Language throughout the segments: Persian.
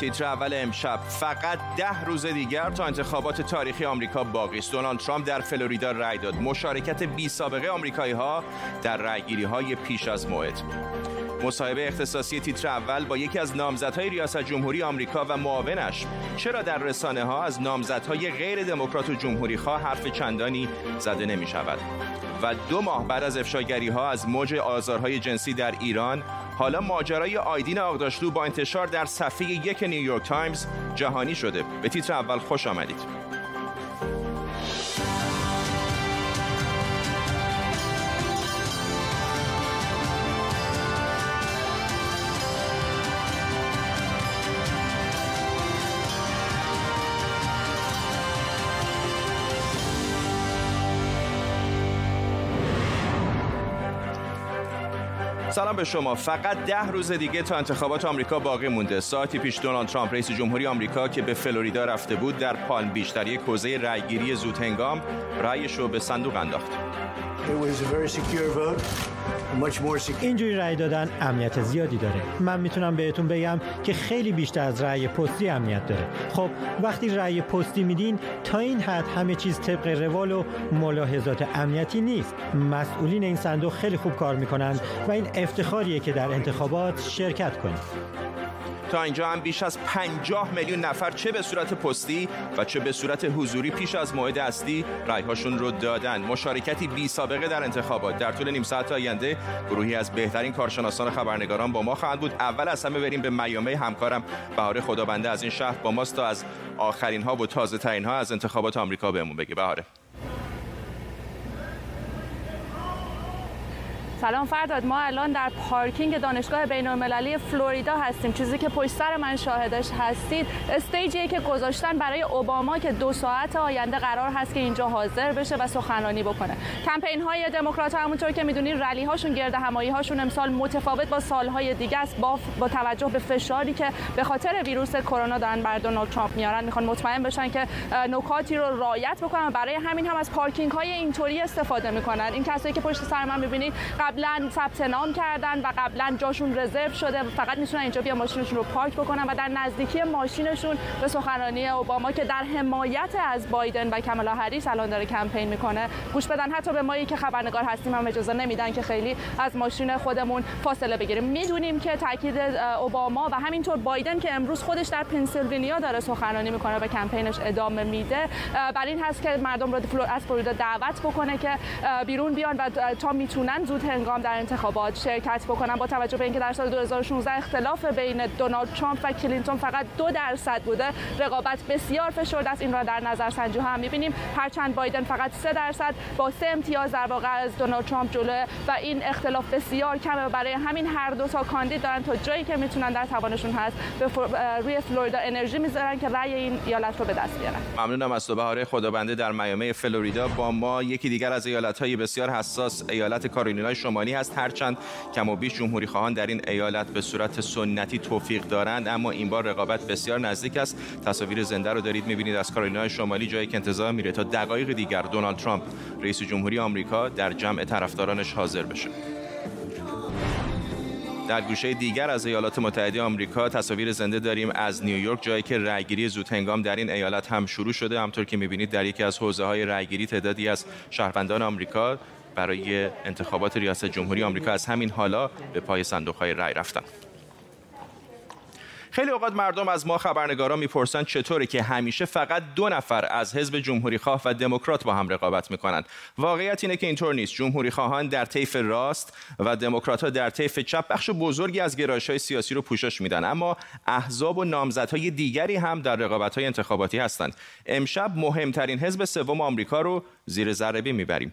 تیتر اول امشب. فقط ده روز دیگر تا انتخابات تاریخی آمریکا باقی است. دونالد ترامپ در فلوریدا رأی داد. مشارکت بی سابقه آمریکایی ها در رأیگیری های پیش از موعد. مصاحبه اختصاصی تیتر اول با یکی از نامزدهای ریاست جمهوری آمریکا و معاونش. چرا در رسانه ها از نامزدهای غیر دموکرات و جمهوری خواه حرف چندانی زده نمی شود و دو ماه بعد از افشاگری ها از موج آزارهای جنسی در ایران حالا ماجرای آیدین آقداشلو با انتشار در صفحه یک نیویورک تایمز جهانی شده. به تیتر اول خوش آمدید. سلام به شما. فقط ده روز دیگه تا انتخابات آمریکا باقی مونده. ساعتی پیش دونالد ترامپ رئیس جمهوری آمریکا که به فلوریدا رفته بود در پالم بیش در یک حوزه رأیگیری زود رأیش رو به صندوق انداخت. اینجوری رأی دادن امنیت زیادی داره. من می‌تونم بهتون بگم که خیلی بیشتر از رأی پستی امنیت داره. خب وقتی رأی پستی میدین تا این حد همه چیز طبق روال و ملاحظات امنیتی نیست. مسئولین این صندوق خیلی خوب کار می‌کنن و این افتخاریه که در انتخابات شرکت کنید. تا اینجا هم بیش از 50 میلیون نفر چه به صورت پستی و چه به صورت حضوری پیش از موعد اصلی رایهاشون رو دادن. مشارکتی بی سابقه در انتخابات. در طول نیم ساعت آینده گروهی از بهترین کارشناسان خبرنگاران با ما خواهند بود. اول از همه بریم به میامه همکارم. بهار خدابنده از این شهر با ماست تا از آخرین ها و تازه ترین ها از انتخابات آمریکا بهمون بگه. بهاره. سلام فرداد ما الان در پارکینگ دانشگاه بین المللی فلوریدا هستیم. چیزی که پشت سر من شاهدش هستید استیجی که گذاشتن برای اوباما که دو ساعت آینده قرار هست که اینجا حاضر بشه و سخنرانی بکنه. کمپین های دموکرات همونطور که می‌دونید رلی هاشون گرد همایی هاشون امسال متفاوت با سالهای دیگه است. با با توجه به فشاری که به خاطر ویروس کرونا دارن بر دونالد ترامپ میارن می‌خوان مطمئن بشن که نکاتی رو رعایت بکنن برای همین هم از پارکینگ های اینطوری استفاده می‌کنن. این کسایی که پشت سر من می‌بینید قبلا ثبت نام کردن و قبلا جاشون رزرو شده. فقط می‌تونن اینجا بیا ماشینشون رو پارک بکنن و در نزدیکی ماشینشون به سخنرانی اوباما که در حمایت از بایدن و کمالا هریس الان داره کمپین می‌کنه. گوش بدن حتی به مایی که خبرنگار هستیم هم اجازه نمیدن که خیلی از ماشین خودمون فاصله بگیریم. می‌دونیم که تاکید اوباما و همینطور بایدن که امروز خودش در پنسیلوانیا داره سخنرانی می‌کنه به کمپینش ادامه میده بر این هست که مردم رو از فلوریدا دعوت بکنه که بیرون بیان و تا می‌تونن زود هنگام در انتخابات شرکت بکنن با توجه به اینکه در سال 2016 اختلاف بین دونالد ترامپ و کلینتون فقط دو درصد بوده رقابت بسیار فشرده است. این را در نظر سنجی هم می‌بینیم. هرچند بایدن فقط سه درصد با سه امتیاز در واقع از دونالد ترامپ جلوه و این اختلاف بسیار کمه. برای همین هر دو تا کاندید دارن تا جایی که می‌تونن در توانشون هست به روی فلوریدا انرژی می‌ذارن که رأی این ایالت رو به دست بیارن. ممنونم از تو بهاره. خدابنده در میامی فلوریدا با ما. یکی دیگر از ایالت های بسیار حساس ایالت کارولینای شمالی هست. هرچند کم و بیش جمهوری خواهان در این ایالت به صورت سنتی توفیق دارند اما این بار رقابت بسیار نزدیک است. تصاویر زنده رو دارید می‌بینید از کارولینای شمالی جایی که انتظار میره تا دقایق دیگر دونالد ترامپ رئیس جمهوری آمریکا در جمع طرفدارانش حاضر بشه. در گوشه دیگر از ایالات متحده آمریکا تصاویر زنده داریم از نیویورک جایی که رأیگیری زود هنگام در این ایالت هم شروع شده. همطور که می‌بینید در یکی از حوزه های رأیگیری تعدادی از شهروندان آمریکا برای انتخابات ریاست جمهوری آمریکا از همین حالا به پای صندوق های رای رفتن. خیلی اوقات مردم از ما خبرنگاران می‌پرسند چطوره که همیشه فقط دو نفر از حزب جمهوری خواه و دموکرات با هم رقابت می‌کنند. واقعیت اینه که اینطور نیست. جمهوری خواهان در طیف راست و دموکرات ها در طیف چپ بخش بزرگی از گرایش های سیاسی رو پوشش میدن. اما احزاب و نامزدهای دیگری هم در رقابت های انتخاباتی هستند. امشب مهمترین حزب سوم آمریکا رو زیر ذره می‌بریم.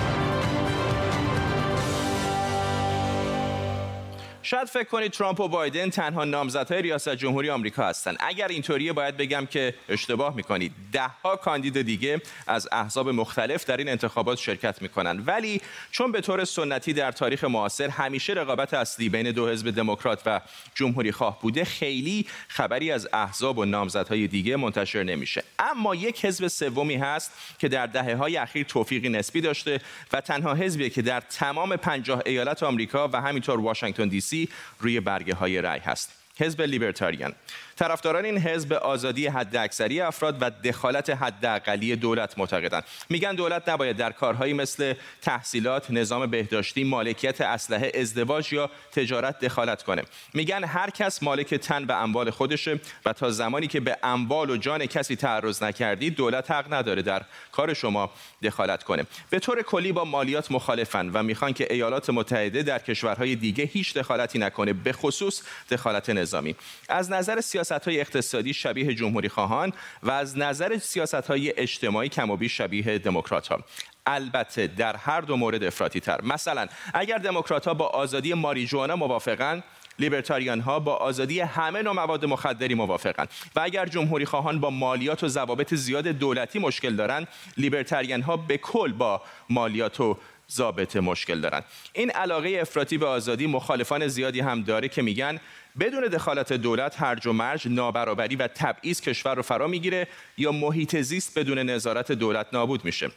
شاید فکر کنید ترامپ و بایدن تنها نامزدهای ریاست جمهوری آمریکا هستند اگر اینطوریه باید بگم که اشتباه می‌کنید. ده ها کاندید دیگه از احزاب مختلف در این انتخابات شرکت می‌کنند ولی چون به طور سنتی در تاریخ معاصر همیشه رقابت اصلی بین دو حزب دموکرات و جمهوری خواه بوده خیلی خبری از احزاب و نامزدهای دیگه منتشر نمیشه. اما یک حزب سومی هست که در دهه های اخیر توفیقی نسبی داشته و تنها حزبی که در تمام پنجاه ایالت آمریکا و همینطور واشنگتن دی سی روی برگه های رأی هست. حزب لیبرتاریان. طرفداران این حزب آزادی حداکثری افراد و دخالت حداقلی دولت معتقدند. میگن دولت نباید در کارهایی مثل تحصیلات نظام بهداشتی مالکیت اسلحه ازدواج یا تجارت دخالت کنه. میگن هر کس مالک تن و اموال خودشه و تا زمانی که به اموال و جان کسی تعرض نکردید دولت حق نداره در کار شما دخالت کنه. به طور کلی با مالیات مخالفن و می‌خوان که ایالات متحده در کشورهای دیگه هیچ دخالتی نکنه به خصوص دخالت نظامی. از نظر سیاست های اقتصادی شبیه جمهوری خواهان و از نظر سیاست های اجتماعی کم و بیش شبیه دموکرات ها البته در هر دو مورد افراطی تر مثلا اگر دموکرات ها با آزادی ماریجوانا موافقن لیبرتاریان ها با آزادی همه نوع مواد مخدری موافقن. و اگر جمهوری خواهان با مالیات و ضوابط زیاد دولتی مشکل دارند لیبرتاریان ها به کل با مالیات و ضابط مشکل دارند این علاقه افراطی به آزادی مخالفان زیادی هم داره که میگن بدون دخالت دولت هرج و مرج نابرابری و تبعیض کشور رو فرا می‌گیره یا محیط زیست بدون نظارت دولت نابود میشه.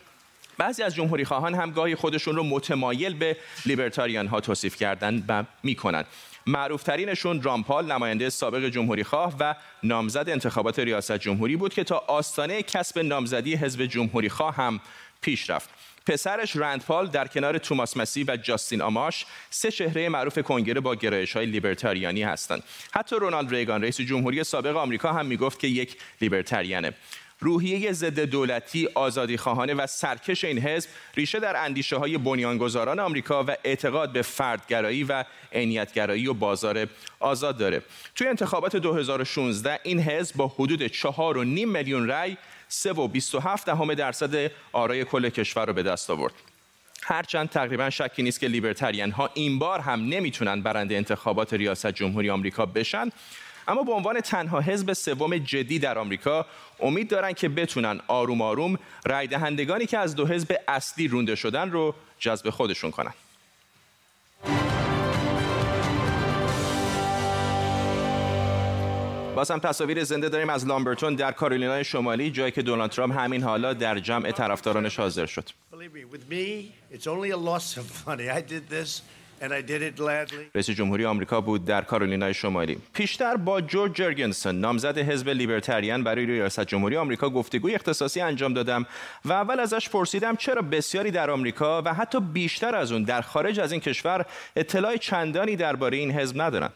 بعضی از جمهوری خواهان هم گاهی خودشون رو متمایل به لیبرتاریان ها توصیف کردن و می‌کنن. معروفترینشون رامپال نماینده سابق جمهوری خواه و نامزد انتخابات ریاست جمهوری بود که تا آستانه کسب نامزدی حزب جمهوری خواه هم پیش رفت. پسرش رندپال در کنار توماس مسی و جاستین آماش سه چهره معروف کنگره با گرایش های لیبرتاریانی هستند حتی رونالد ریگان رئیس جمهوری سابق آمریکا هم می‌گفت که یک لیبرتاریانه روحیه ضد دولتی، آزادی خواهانه و سرکش این حزب ریشه در اندیشه های بنیانگذاران آمریکا و اعتقاد به فردگرایی و عینیتگرایی و بازار آزاد داره. توی انتخابات 2016 این حزب با حدود 4.5 میلیون رأی 3 و 27 دهم درصد آرای کل کشور رو به دست آورد. هرچند تقریبا شکی نیست که لیبرتریان ها این بار هم نمی‌تونن برنده انتخابات ریاست جمهوری آمریکا بشن اما به عنوان تنها حزب سوم جدی در آمریکا امید دارن که بتونن آروم آروم رای دهندگانی که از دو حزب اصلی رونده شدن رو جذب خودشون کنن باز هم تصاویر زنده داریم از لامبرتون در کارولینای شمالی جایی که دونالد ترامپ همین حالا در جمع طرفدارانش حاضر شد. رئیس جمهوری آمریکا بود در کارولینای شمالی. پیشتر با جورج جرگنسون نامزد حزب لیبرتریان برای ریاست جمهوری آمریکا گفتگوی اختصاصی انجام دادم و اول ازش پرسیدم چرا بسیاری در آمریکا و حتی بیشتر از اون در خارج از این کشور اطلاع چندانی درباره این حزب ندارند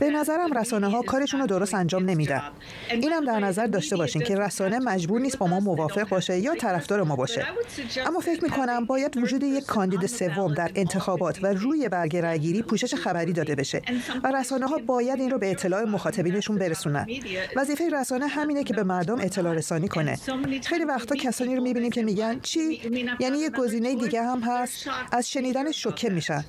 به نظرم رسانه ها کارشون رو درست انجام نمیدن. اینم در نظر داشته باشین که رسانه مجبور نیست با ما موافق باشه یا طرفدار ما باشه. اما فکر می کنم باید وجود یک کاندید سوم در انتخابات و روی برگه رأیگیری پوشش خبری داده بشه و رسانه ها باید این رو به اطلاع مخاطبینشون برسونن. وظیفه رسانه همینه که به مردم اطلاع رسانی کنه. خیلی وقتا کسانی رو می‌بینیم که میگن چی؟ یعنی یه گزینه دیگه هم هست. از شنیدن شوکه میشن.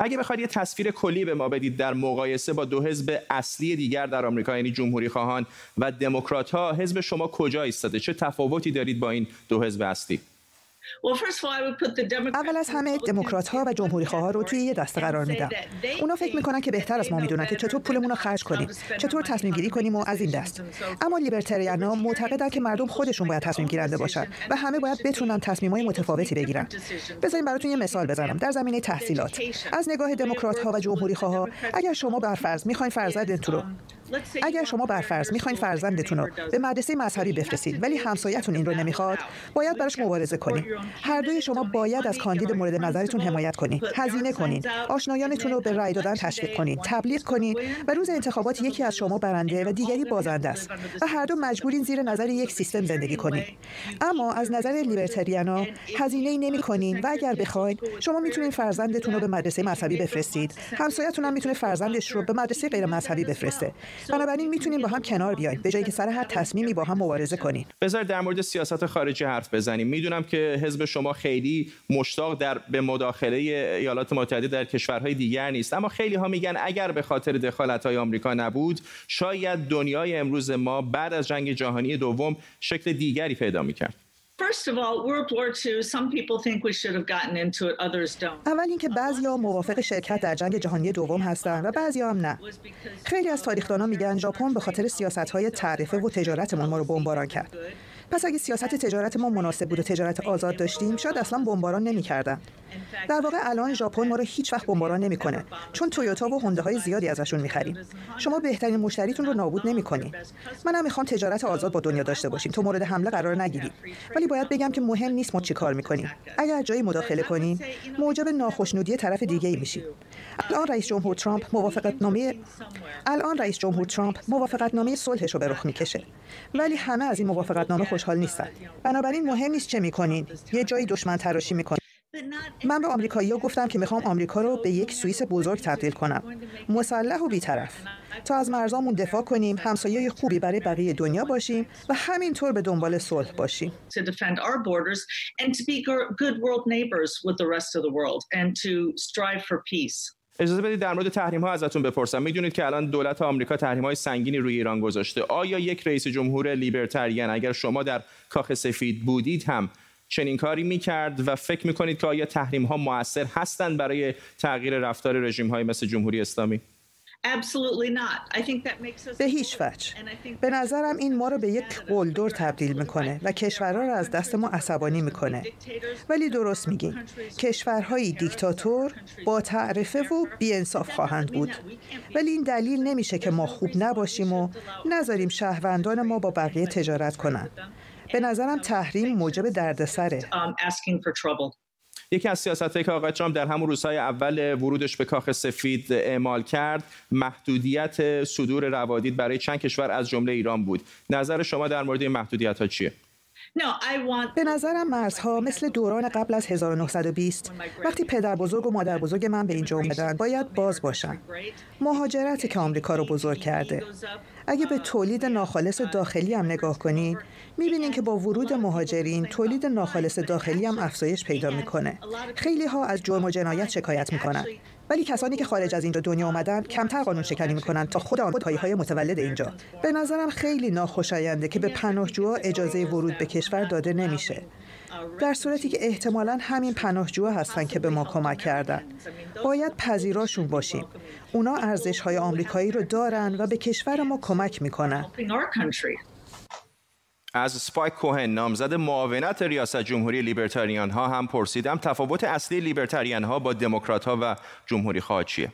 اگه بخواید یه تصویر کلی به ما بدید در مقایسه با دو حزب اصلی دیگر در آمریکا یعنی جمهوری خواهان و دموکرات ها حزب شما کجا ایستاده؟ چه تفاوتی دارید با این دو حزب اصلی؟ اول از همه دموکرات ها و جمهوری ها رو توی یه دسته قرار میدم اونا فکر می‌کنن که بهتر از ما می‌دونن که چطور پولمون رو خرج کنیم چطور تصمیم گیری کنیم و از این دست. اما لیبرتریان ها معتقدن که مردم خودشون باید تصمیم گیرنده باشن و همه باید بتونن تصمیم های متفاوتی بگیرن. بذارین براتون یه مثال بزنم. در زمینه تحصیلات از نگاه دموکرات ها و جمهوری ها اگر شما برفرض می‌خواین فرزندتون رو اگر شما برفرض می‌خواین فرزندتون رو به مدرسه مذهبی بفرستید ولی همسایتون این رو نمی‌خواد باید براش مبارزه کنید هر دوی شما باید از کاندید مورد نظرتون حمایت کنید هزینه کنید آشنایانتون رو به رای دادن تشویق کنید تبلیغ کنید و روز انتخابات یکی از شما برنده و دیگری بازنده است و هر دو مجبورین زیر نظر یک سیستم زندگی کنید اما از نظر لیبرتریانا هزینه ای نمی کنین و اگر بخواید شما می‌تونید فرزندتون رو به مدرسه مذهبی بفرستید. همسایتون هم می‌تونه فرزندش رو به مدرسه غیر مذهبی بفرسته. بنابراین می‌تونیم با هم کنار بیایم. به جایی که سر هر تصمیمی با هم مبارزه کنیم. بذار در مورد سیاست خارجی حرف بزنیم. می‌دونم که حزب شما خیلی مشتاق در به مداخله ایالات متحده در کشورهای دیگر نیست. اما خیلی ها میگن اگر به خاطر دخالت های آمریکا نبود شاید دنیای امروز ما بعد از جنگ جهانی دوم شکل دیگری پیدا می‌کرد. اول اینکه بعضیا موافق شرکت در جنگ جهانی دوم هستند و بعضیا هم نه. خیلی از تاریخدانان میگن ژاپن به خاطر سیاست‌های تعرفه و تجارتمون ما رو بمباران کرد. پس اگه سیاست تجارت ما مناسب بود و تجارت آزاد داشتیم شاید اصلا بمباران نمی‌کردن. در واقع الان ژاپن ما رو هیچ وقت بمباران نمی‌کنه چون تویوتا و هوندا های زیادی ازشون می‌خریم. شما بهترین مشتریتون رو نابود نمی‌کنی. منم می‌خوام تجارت آزاد با دنیا داشته باشیم. تو مورد حمله قرار نگیری. ولی باید بگم که مهم نیست ما چی کار می‌کنیم. اگر جایی مداخله کنیم موجب ناخشنودی طرف دیگه ای میشیم. الان رئیس جمهور ترامپ موافقت نامه الان رئیس جمهور ترامپ موافقت نامه صلحش رو به رخ می‌کشه. ولی همه از این موافقت نامه خوشحال نیستن. بنابراین مهم نیست چه می‌کنین. یه جایی دشمن تراشی می‌کنین. من به آمریکایی‌ها گفتم که می‌خوام آمریکا رو به یک سوئیس بزرگ تبدیل کنم. مسلح و بیطرف. تا از مرزامون دفاع کنیم همسایه خوبی برای بقیه دنیا باشیم و همینطور به دنبال صلح باشیم. اجازه بدید در مورد تحریم ها ازتون بپرسم. می‌دونید که الان دولت آمریکا تحریم های سنگینی روی ایران گذاشته. آیا یک رئیس جمهور لیبرتریان اگر شما در کاخ سفید بودید هم چنین کاری می‌کرد و فکر می‌کنید که آیا تحریم ها موثر هستند برای تغییر رفتار رژیم های مثل جمهوری اسلامی؟ به هیچ وجه. به نظرم این ما رو به یک قلدر تبدیل می‌کنه و کشورها رو از دست ما عصبانی می‌کنه. ولی درست میگین کشورهایی دیکتاتور با تعرفه و بیانصاف خواهند بود. ولی این دلیل نمیشه که ما خوب نباشیم و نذاریم شهروندان ما با بقیه تجارت کنند به نظرم تحریم موجب دردسره. یکی از سیاست که آقای ترامپ در همون روزهای اول ورودش به کاخ سفید اعمال کرد. محدودیت صدور روادید برای چند کشور از جمله ایران بود. نظر شما در مورد این محدودیت ها چیه به نظرم مرزها مثل دوران قبل از 1920 وقتی پدر بزرگ و مادر بزرگ من به اینجا اومدن باید باز باشن. مهاجرتی که آمریکا رو بزرگ کرده. اگه به تولید ناخالص داخلی هم نگاه کنین می‌بینین که با ورود مهاجرین تولید ناخالص داخلی هم افزایش پیدا می‌کنه. خیلی ها از جرم و جنایت شکایت می‌کنن. ولی کسانی که خارج از اینجا دنیا آمدن کمتر قانون شکنی می‌کنن تا خود آن های متولد اینجا. به نظرم خیلی ناخوشاینده که به پناهجوها اجازه ورود به کشور داده نمیشه. در صورتی که احتمالا همین پناهجوها هستن که به ما کمک کردن. باید پذیراشون باشیم. اونا ارزش های آمریکایی رو دارن و به کشور ما کمک می‌کنن. از سپایک کوهن نامزد معاونت ریاست جمهوری لیبرتاریان ها هم پرسیدم تفاوت اصلی لیبرتاریان ها با دموکرات ها و جمهوری خواه چیه؟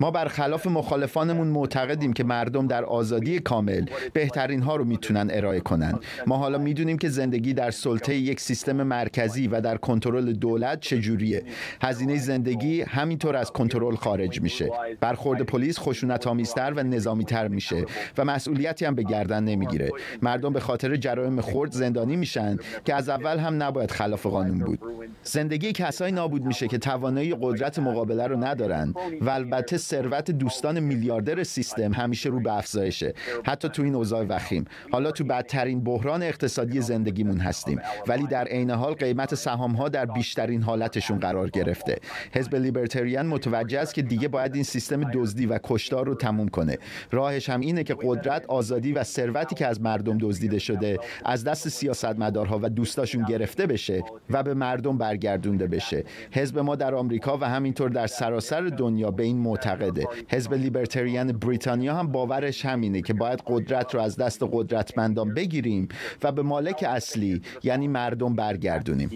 ما برخلاف مخالفانمون معتقدیم که مردم در آزادی کامل بهترین ها رو می‌تونن ارائه کنن. ما حالا می‌دونیم که زندگی در سلطه یک سیستم مرکزی و در کنترل دولت چجوریه. هزینه زندگی همینطور از کنترل خارج میشه. برخورد پلیس خشونت آمیزتر و نظامی تر میشه و مسئولیتی هم به گردن نمی‌گیره. مردم به خاطر جرایم خرد زندانی میشن که از اول هم نباید خلاف قانون بود. زندگی کسایی نابود میشه که توانایی قدرت مقابله رو ندارن و البته ثروت دوستان میلیاردر سیستم همیشه رو به افزایشه. حتی تو این اوضاع وخیم. حالا تو بدترین بحران اقتصادی زندگیمون هستیم. ولی در عین حال قیمت سهام ها در بیشترین حالتشون قرار گرفته. حزب لیبرتریان متوجه است که دیگه باید این سیستم دزدی و کشتار رو تموم کنه. راهش هم اینه که قدرت آزادی و ثروتی که از مردم دزدیده شده از دست سیاستمدارها و دوستاشون گرفته بشه و به مردم برگردونده بشه. حزب ما در آمریکا و همینطور در سراسر سراسر دنیا به این معتقده. حزب لیبرتریان بریتانیا هم باورش همینه که باید قدرت رو از دست قدرتمندان بگیریم و به مالک اصلی یعنی مردم برگردونیم.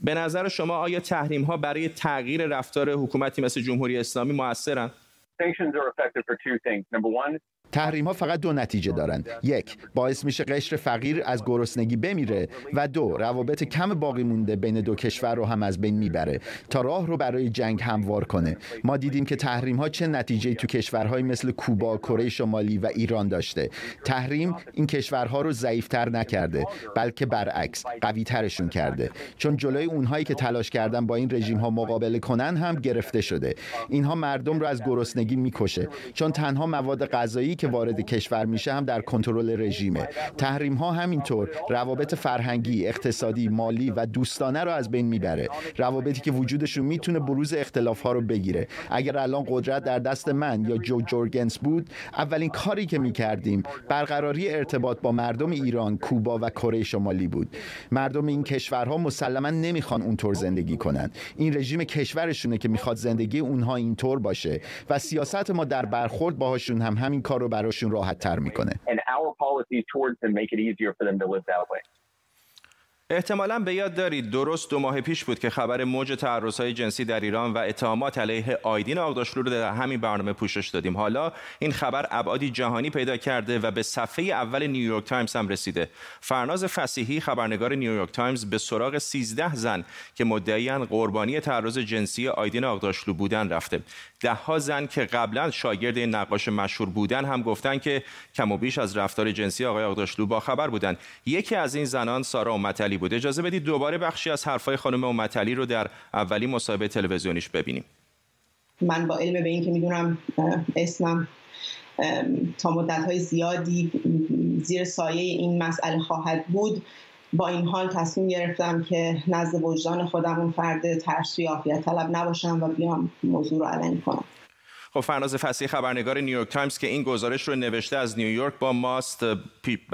به نظر شما آیا تحریم ها برای تغییر رفتار حکومتی مثل جمهوری اسلامی موثرن؟ تحریم ها فقط دو نتیجه دارند. یک باعث میشه قشر فقیر از گرسنگی بمیره و دو روابط کم باقی مونده بین دو کشور رو هم از بین می‌بره تا راه رو برای جنگ هموار کنه. ما دیدیم که تحریم ها چه نتیجه تو کشورهای مثل کوبا کره شمالی و ایران داشته. تحریم این کشورها رو ضعیفتر نکرده بلکه برعکس قوی ترشون کرده. چون جلوی اونهایی که تلاش کردن با این رژیم ها مقابله کنن هم گرفته شده. اینها مردم رو از گرسنگی می‌کشه. چون تنها مواد غذایی که وارد کشور میشه هم در کنترل رژیمه. تحریم ها همینطور روابط فرهنگی اقتصادی مالی و دوستانه رو از بین می‌بره. روابطی که وجودشون می‌تونه بروز اختلاف ها رو بگیره. اگر الان قدرت در دست من یا جو جورگنس بود اولین کاری که می‌کردیم برقراری ارتباط با مردم ایران کوبا و کره شمالی بود. مردم این کشورها مسلما نمی‌خوان اونطور زندگی کنن. این رژیم کشورشونه که می‌خواد زندگی اونها اینطور باشه و سیاست ما در برخورد باهاشون هم همین کار رو براشون راحت تر می‌کنه. احتمالا به یاد دارید درست دو ماه پیش بود که خبر موج تعرضهای جنسی در ایران و اتهامات علیه آیدین آقداشلو رو در همین برنامه پوشش دادیم. حالا این خبر ابعادی جهانی پیدا کرده و به صفحه اول نیویورک تایمز هم رسیده. فرناز فصیحی خبرنگار نیویورک تایمز به سراغ 13 زن که مدعیان قربانی تعرض جنسی آیدین آقداشلو بودن رفته. دهها زن که قبلا شاگرد این نقاش مشهور بودن هم گفتن که کم و بیش از رفتار جنسی آقای آقداشلو با خبر بودن. یکی از این زنان سارا اومتلی بود اجازه بدید دوباره بخشی از حرفای خانم اومتلی رو در اولی مصاحبه تلویزیونیش ببینیم. من با علم به این که می‌دونم اسمم تا مدت های زیادی زیر سایه این مسئله خواهد بود. با این حال تصمیم گرفتم که نزد وجدان خودم اون فرد ترسوی عافیت طلب نباشم و بیام موضوع رو علنی کنم. خب فرناز فصیحی خبرنگار نیویورک تایمز که این گزارش رو نوشته از نیویورک با ماست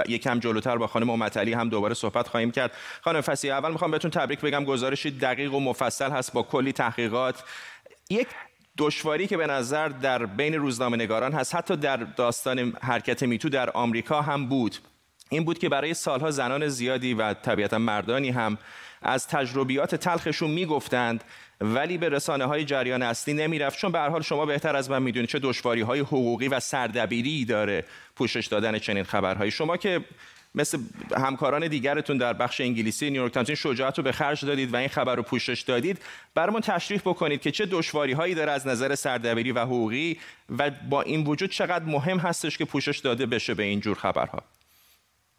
یکم جلوتر با خانم امت‌علی هم دوباره صحبت خواهیم کرد. خانم فصیحی اول می‌خوام بهتون تبریک بگم گزارشی دقیق و مفصل هست با کلی تحقیقات. یک دشواری که به نظر در بین روزنامه نگاران هست حتی در داستان حرکت Me Too در آمریکا هم بود. این بود که برای سالها زنان زیادی و طبیعتا مردانی هم از تجربیات تلخشون می‌گفتند ولی به رسانه های جریان اصلی نمی‌رفت. چون به حال شما بهتر از من می‌دونید چه دشواری های حقوقی و سردبیری داره پوشش دادن چنین خبرهایی. شما که مثل همکاران دیگرتون در بخش انگلیسی نیویورک تایمز شجاعت رو به خرج دادید و این خبر رو پوشش دادید برامون تشریح بکنید که چه دشواری هایی داره از نظر سردبیری و حقوقی و با این وجود چقدر مهم هستش که پوشش داده بشه به این جور خبرها.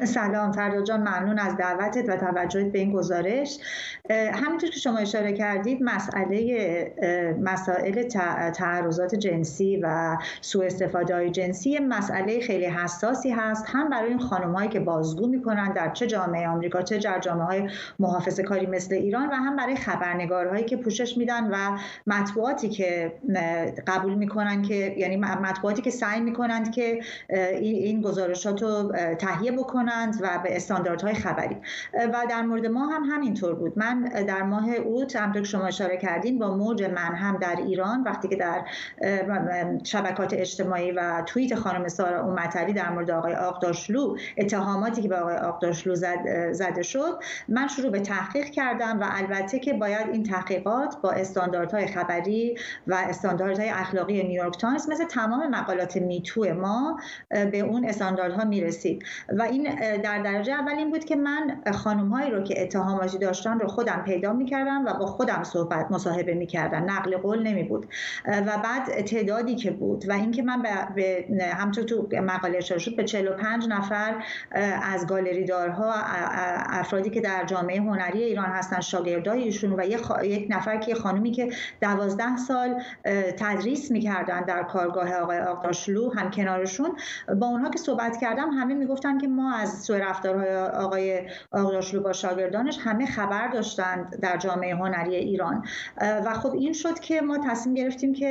سلام فردا جان ممنون از دعوتت و توجهت به این گزارش. همینطور که شما اشاره کردید مسئله مسائل تعرضات جنسی و سوء استفاده های جنسی مسئله خیلی حساسی هست. هم برای این خانم هایی که بازگو می‌کنن در چه جامعه آمریکا چه در جامعه های محافظ کاری مثل ایران و هم برای خبرنگارهایی که پوشش میدن و مطبوعاتی که قبول می‌کنن که یعنی مطبوعاتی که سعی می‌کنند که این گزارشات رو تهیه بکنن. و به استانداردهای خبری. و در مورد ما هم همینطور بود. من در ماه اوت همطور که شما اشاره کردین با موج من هم در ایران وقتی که در شبکات اجتماعی و توییت خانم سارا اومتری در مورد آقای آقداشلو اتهاماتی که به آقای آقداشلو زد، زده شد من شروع به تحقیق کردم و البته که باید این تحقیقات با استانداردهای خبری و استانداردهای اخلاقی نیویورک تایمز مثل تمام مقالات میتو ما به اون استانداردها می‌رسید. و این در درجه اول این بود که من خانم هایی رو که اتهاماتی داشتن رو خودم پیدا می‌کردم و با خودم صحبت مصاحبه می‌کردم نقل قول نمی بود و بعد تعدادی که بود و اینکه من به همطور تو مقاله اشاره شد به 45 نفر از گالری دارها افرادی که در جامعه هنری ایران هستن شاگردای ایشون و یک نفر که خانومی که دوازده سال تدریس می‌کردن در کارگاه آقای آقداشلو هم کنارشون با اونها که صحبت کردم همه می‌گفتن که ما از سوء رفتارهای آقای آقداشلو با شاگردانش همه خبر داشتند در جامعه هنری ایران. و خب این شد که ما تصمیم گرفتیم که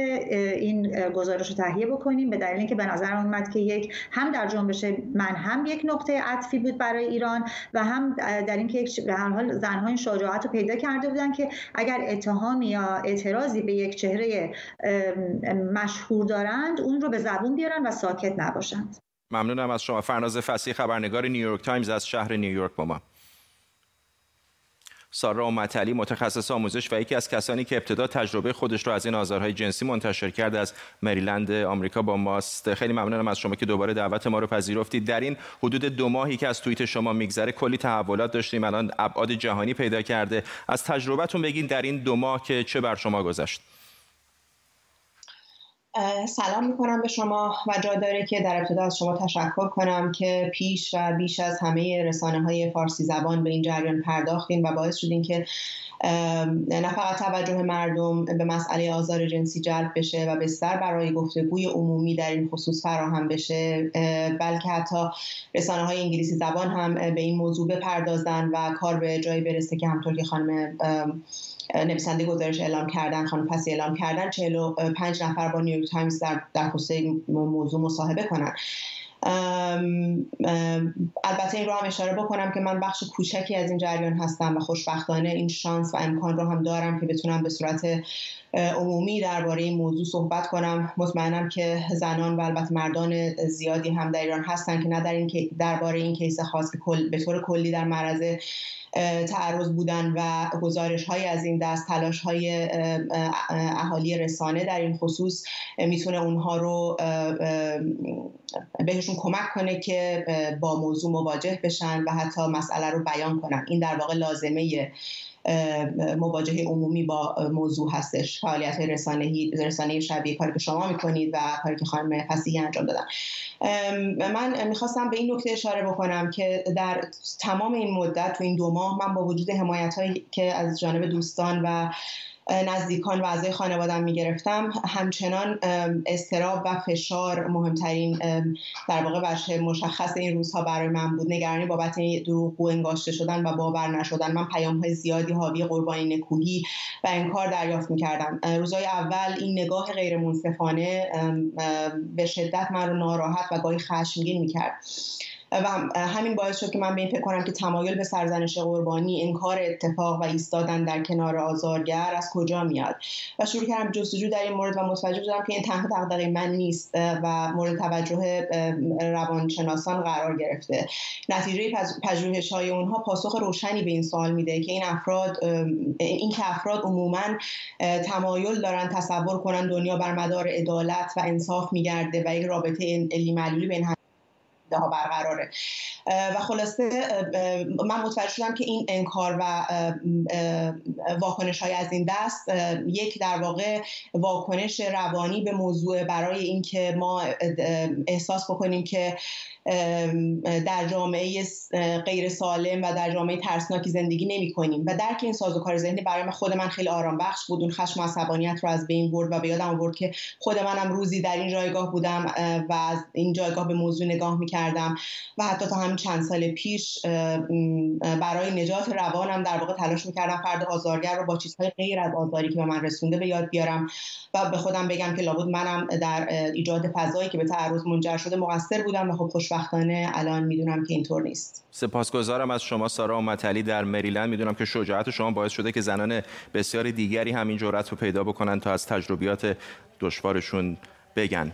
این گزارش رو تهیه بکنیم. به دلیل اینکه به نظر اومد که یک هم در جنبش من هم یک نقطه عطفی بود برای ایران و هم در اینکه به هر حال زنها این شجاعت رو پیدا کرده بودن که اگر اتهامی یا اعتراضی به یک چهره مشهور دارند اون رو به زبون بیارن و ساکت نباشند. ممنونم از شما. فرناز فصیحی خبرنگار نیویورک تایمز از شهر نیویورک با ما. سارا امت‌علی متخصص آموزش و یکی از کسانی که ابتدا تجربه خودش رو از این آزارهای جنسی منتشر کرده از مریلند آمریکا با ماست. خیلی ممنونم از شما که دوباره دعوت ما رو پذیرفتید. در این حدود دو ماهی که از توییت شما میگذره کلی تحولات داشتیم. الان ابعاد جهانی پیدا کرده. از تجربهتون بگین در این دو ماه که چه بر شما گذشت. سلام می‌کنم به شما و جا داره که در ابتدا از شما تشکر کنم که پیش و بیش از همه رسانه های فارسی زبان به این جریان پرداختین و باعث شدین که نه فقط توجه مردم به مسئله آزار جنسی جلب بشه و بستر برای گفتگوی عمومی در این خصوص فراهم بشه بلکه حتی رسانه های انگلیسی زبان هم به این موضوع بپردازن و کار به جایی برسه که همطور که خانم نویسنده گزارش اعلام کردن خانم فصیحی اعلام کردن 45 نفر با نیویورک تایمز در در این موضوع مصاحبه کنن. البته این رو هم اشاره بکنم که من بخش کوچکی از این جریان هستم و خوشبختانه این شانس و امکان رو هم دارم که بتونم به صورت عمومی درباره این موضوع صحبت کنم. مطمئنم که زنان و البته مردان زیادی هم در ایران هستن که نه در این درباره این کیس خاص به طور کلی در معرض تعرض بودن و گزارش های از این دست تلاش های اهالی رسانه در این خصوص می‌تونه اونها رو بهشون کمک کنه که با موضوع مواجه بشن و حتی مسئله رو بیان کنن. این در واقع لازمه مواجهه عمومی با موضوع هستش. فعالیت های رسانه رسانه شبیه کاری که شما می‌کنید و کاری که خانم فسیحی انجام دادن. من می‌خواستم به این نکته اشاره بکنم که در تمام این مدت تو این دو ماه من با وجود حمایت هایی که از جانب دوستان و نزدیکان و اعضای خانوادم می‌گرفتم. همچنان استراب و فشار مهمترین در واقع بخش مشخص این روزها برای من بود. نگرانی بابت دروغگو انگاشته شدن و باور نشدن. من پیام های زیادی حاوی قربانی نکوهی و انکار دریافت می‌کردم. روزهای اول این نگاه غیر منصفانه به شدت من رو ناراحت و گاهی خشمگین می‌کرد. و همین باعث شد که من به این فکر کنم که تمایل به سرزنش قربانی انکار اتفاق و ایستادن در کنار آزارگر از کجا میاد؟ و شروع کردم جستجو در این مورد و متوجه شدم که این تنها دغدغه من نیست و مورد توجه روانشناسان قرار گرفته. نتیجه پژوهش های اونها پاسخ روشنی به این سوال میده که این افراد این که افراد عموما تمایل دارن تصور کنن دنیا بر مدار عدالت و انصاف میگرده و یک رابطه علی معلولی بین ها برقراره. و خلاصه من متوجه شدم که این انکار و واکنش های از این دست یک در واقع واکنش روانی به موضوع برای اینکه ما احساس بکنیم که در جامعه غیر سالم و در جامعه ترسناکی زندگی نمی کنیم. و درک این سازوکار ذهنی برای خود من خیلی آرام بخش بود. اون خشم و عصبانیت رو از بین برد و به یادم آورد که خود منم روزی در این جایگاه بودم و از این جایگاه به موضوع نگاه می کردم. و حتی تا همین چند سال پیش برای نجات روانم در واقع تلاش می کردم فرد آزارگر رو با چیزهای غیر از آزاری که به من رسونده به یاد بیارم. و به خودم بگم که لابد منم در ایجاد فضایی که به تعرض منجر شده مقصر بودم و خب خوشبختانه الان می‌دونم که اینطور نیست. سپاسگزارم از شما سارا متلی در مریلند. می‌دونم که شجاعت شما باعث شده که زنان بسیاری دیگری همین جرأت رو پیدا بکنن تا از تجربیات دشوارشون بگن.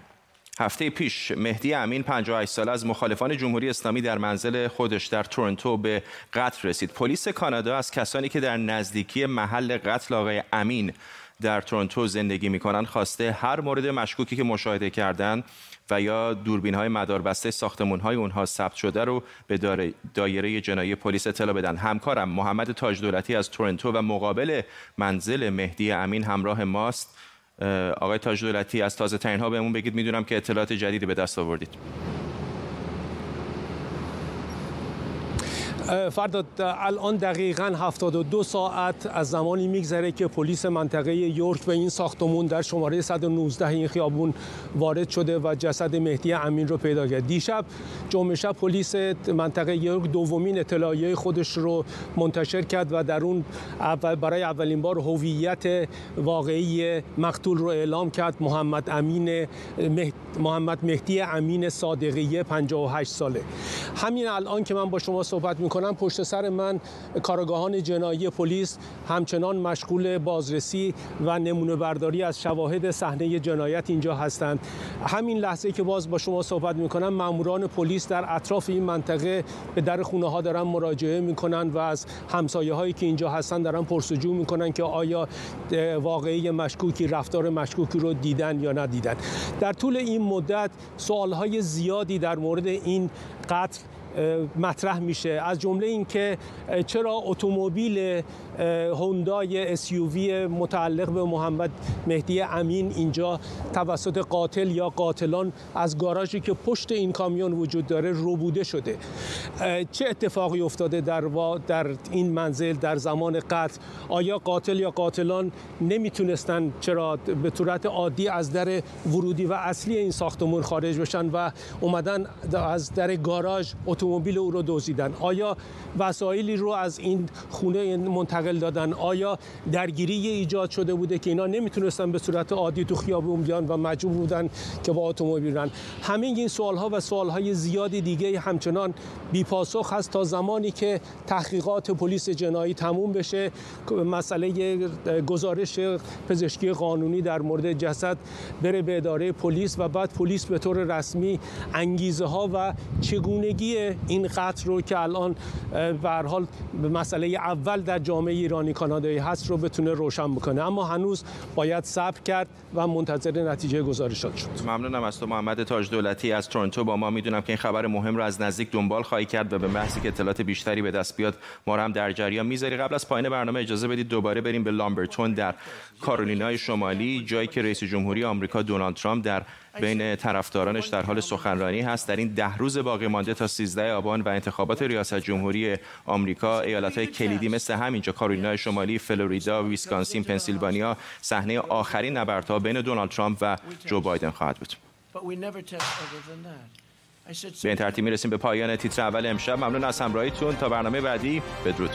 هفته پیش مهدی امین 58 ساله از مخالفان جمهوری اسلامی در منزل خودش در تورنتو به قتل رسید. پلیس کانادا از کسانی که در نزدیکی محل قتل آقای امین در تورنتو زندگی می‌کنن خواسته هر مورد مشکوکی که مشاهده کردن و یا دوربین های مداربسته ساختمون های اونها ثبت شده رو به دایره جنایی پلیس اطلاع بدن. همکارم محمد تاج دولتی از تورنتو و مقابل منزل مهدی امین همراه ماست. آقای تاج دولتی از تازه ترین ها بهمون بگید. می‌دونم که اطلاعات جدیدی به دست آوردید. فرداد الان دقیقا 72 ساعت از زمانی میگذره که پلیس منطقه یورک به این ساختمون در شماره 119 این خیابون وارد شده و جسد مهدی امین رو پیدا کرد. دیشب جمعه شب پلیس منطقه یورک دومین اطلاعیه خودش رو منتشر کرد و در اون اول برای اولین بار هویت واقعی مقتول رو اعلام کرد. محمد امین محمد مهدی امین صادقیه 58 ساله. همین الان که من با شما صحبت می‌کنم کنم پشت سر من کارگاهان جنایی پلیس همچنان مشغول بازرسی و نمونه برداری از شواهد صحنه جنایت اینجا هستند. همین لحظه که باز با شما صحبت می‌کنم ماموران پلیس در اطراف این منطقه به در خونه ها دارن مراجعه می‌کنن و از همسایه هایی که اینجا هستن دارن پرسجو می‌کنن که آیا واقعی مشکوکی رفتار مشکوکی رو دیدن یا ندیدن. در طول این مدت سوال های زیادی در مورد این قتل مطرح میشه. از جمله اینکه چرا اتومبیل هوندای SUV متعلق به محمد مهدی امین اینجا توسط قاتل یا قاتلان از گاراژی که پشت این کامیون وجود داره روبوده شده. چه اتفاقی افتاده در, در این منزل در زمان قتل؟ آیا قاتل یا قاتلان نمی‌تونستن چرا به صورت عادی از در ورودی و اصلی این ساختمون خارج بشن و اومدن از در گاراژ اتومبیل او رو دزدیدن. آیا وسایلی رو از این خونه منتقل دادن؟ آیا درگیری ایجاد شده بوده که اینا نمی‌تونستن به صورت عادی تو خیابون بیان و مجبور بودن که با اتومبیل برن؟ همه این سوال ها و سوال های زیادی دیگه همچنان بی پاسخ هست تا زمانی که تحقیقات پلیس جنایی تموم بشه. مسئله گزارش پزشکی قانونی در مورد جسد بره به اداره پلیس و بعد پلیس به طور رسمی انگیزه ها و چگونگی این قتل رو که الان به حال مسئله اول در جامعه ایرانی کانادایی هست رو بتونه روشن بکنه. اما هنوز باید صبر کرد و منتظر نتیجه گزارشات شد. ممنونم از تو محمد تاج دولتی از تورنتو. با ما می‌دونم که این خبر مهم رو از نزدیک دنبال خواهی کرد و به محضی که اطلاعات بیشتری به دست بیاد ما هم در جریان می‌ذاری. قبل از پایان برنامه اجازه بدید دوباره بریم به لامبرتون در کارولینای شمالی جایی که رئیس جمهوری آمریکا دونالد ترامپ در بین طرفدارانش در حال سخنرانی هست. در این ده روز باقی مانده تا 13 آبان و انتخابات ریاست جمهوری آمریکا ایالت‌های کلیدی مثل همینجا کارولینای شمالی فلوریدا ویسکانسین پنسیلوانیا صحنه آخرین نبردها بین دونالد ترامپ و جو بایدن خواهد بود. به این ترتیب می‌رسیم به پایان تیتر اول امشب. ممنون از همراهیتون. تا برنامه بعدی بدرود.